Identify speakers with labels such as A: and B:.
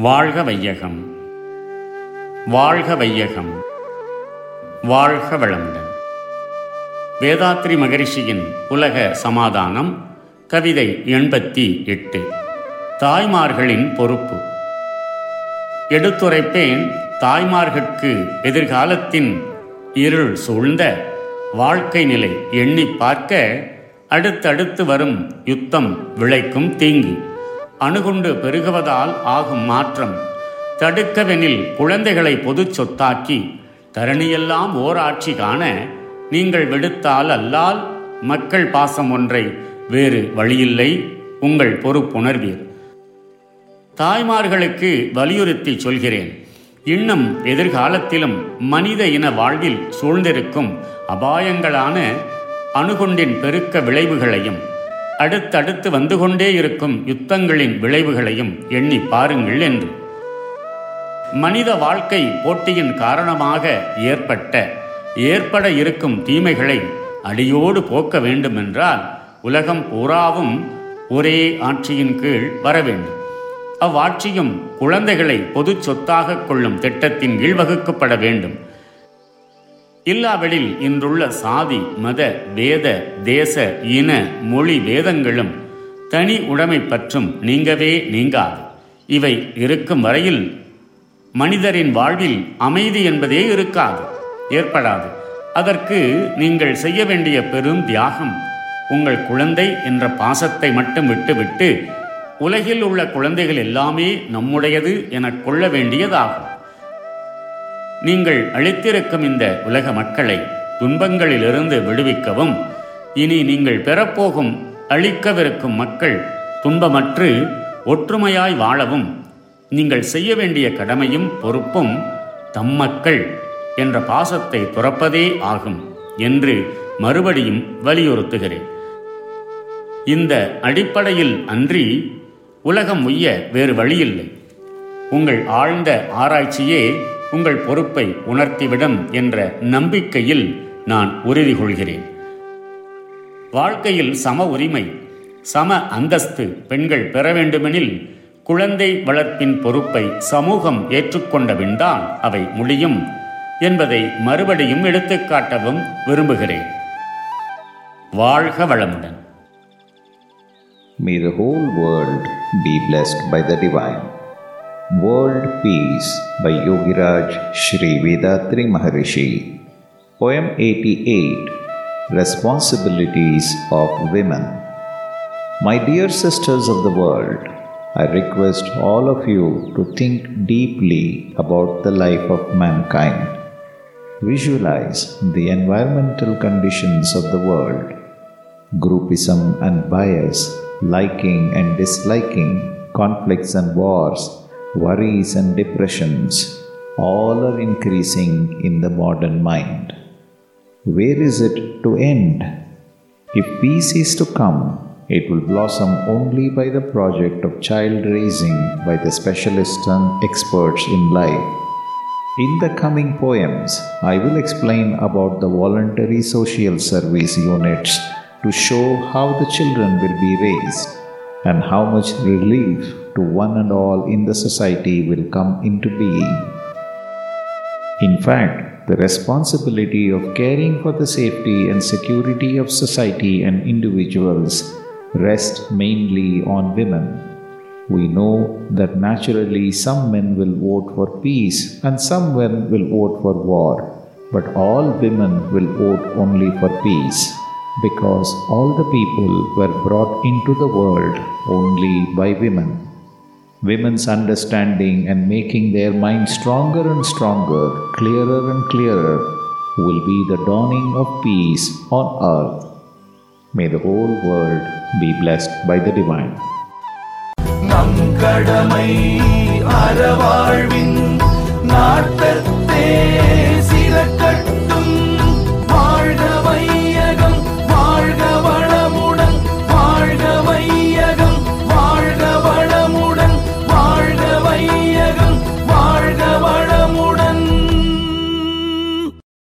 A: வாழ்க வையகம். வாழ்க வையகம். வாழ்க வளமுடன். வேதாத்ரி மகரிஷியின் உலக சமாதானம் கவிதை எண்பத்தி எட்டு. தாய்மார்களின் பொறுப்பு. எடுத்துரைப்பேன் தாய்மார்கட்கு எதிர்காலத்தின் இருள் சூழ்ந்த வாழ்க்கை நிலை எண்ணி பார்க்க அடுத்தடுத்து வரும் யுத்தம் விளைக்கும் தீங்கு. அணுகுண்டு பெருகுவதால் ஆகும் மாற்றம். தடுக்கவெனில் குழந்தைகளை பொதுச் சொத்தாக்கி தரணியெல்லாம் ஓராட்சி காண நீங்கள் விடுத்தால் அல்லால் மக்கள் பாசம் ஒன்றை வேறு வழியில்லை உங்கள் பொறுப்புணர்வீர். தாய்மார்களுக்கு வலியுறுத்தி சொல்கிறேன். இன்னும் எதிர்காலத்திலும் மனித இன வாழ்வில் சூழ்ந்திருக்கும் அபாயங்களான அணுகுண்டின் பெருக்க விளைவுகளையும் அடுத்தடுத்து வந்து கொண்டே இருக்கும் யுத்தங்களின் விளைவுகளையும் எண்ணி பாருங்கள் என்று. மனித வாழ்க்கை போட்டியின் காரணமாக ஏற்பட்ட ஏற்பட இருக்கும் தீமைகளை அடியோடு போக்க வேண்டுமென்றால் உலகம் பூராவும் ஒரே ஆட்சியின் கீழ் வர வேண்டும். அவ்வாட்சியும் குழந்தைகளை பொது சொத்தாக கொள்ளும் திட்டத்தின் கீழ் வகுக்கப்பட வேண்டும். இல்லாவெளில் இன்றுள்ள சாதி மத வேத தேச இன மொழி வேதங்களும் தனி உடைமை பற்றும் நீங்கவே நீங்காது. இவை இருக்கும் வரையில் மனிதரின் வாழ்வில் அமைதி என்பதே இருக்காது ஏற்படாது. அதற்கு நீங்கள் செய்ய வேண்டிய பெரும் தியாகம் உங்கள் குழந்தை என்ற பாசத்தை மட்டும் விட்டுவிட்டு உலகில் உள்ள குழந்தைகள் எல்லாமே நம்முடையது என கொள்ள வேண்டியதாகும். நீங்கள் அழித்திருக்கும் இந்த உலக மக்களை துன்பங்களிலிருந்து விடுவிக்கவும். இனி நீங்கள் பெறப்போகும் அழிக்கவிருக்கும் மக்கள் துன்பமற்று ஒற்றுமையாய் வாழவும். நீங்கள் செய்ய வேண்டிய கடமையும் பொறுப்பும் தம் மக்கள் என்ற பாசத்தை துறப்பதே ஆகும் என்று மறுபடியும் வலியுறுத்துகிறேன். இந்த அடிப்படையில் அன்றி உலகம் உய்ய வேறு வழியில்லை. உங்கள் ஆழ்ந்த ஆராய்ச்சியே உங்கள் பொறுப்பை உணர்த்திவிடும் என்ற நம்பிக்கையில் நான் உறுதி கொள்கிறேன் வாழ்க்கையில் சம உரிமை சம அந்தஸ்து பெண்கள் பெற வேண்டுமெனில் குழந்தை வளர்ப்பின் பொறுப்பை சமூகம் ஏற்றுக்கொண்டவின்தான் அவை முடியும் என்பதை மறுபடியும் எடுத்துக்காட்டவும் விரும்புகிறேன். வாழ்க வளமுடன்.
B: May the whole world be blessed by the divine. World Peace by Yogiraj Sri Vedatri Maharishi. Poem 88 Responsibilities of Women. My dear sisters of the world, I request all of you to think deeply about the life of mankind. Visualize the environmental conditions of the world. Groupism and bias, liking and disliking, conflicts and wars, worries and depressions, all are increasing in the modern mind. Where is it to end? If peace is to come, it will blossom only by the project of child raising by the specialists and experts in life. In the coming poems, I will explain about the voluntary social service units to show how the children will be raised and how much relief to one and all in the society will come into being. In fact, the responsibility of caring for the safety and security of society and individuals rests mainly on women. We know that naturally some men will vote for peace and some men will vote for war, but all women will vote only for peace because all the people were brought into the world only by women. Women's understanding and making their mind stronger and stronger, clearer and clearer, will be the dawning of peace on earth. May the whole world be blessed by the divine.
C: நம் கடமை அறவாழ்வின் நாட்டத்தே சிறக்கட்டும்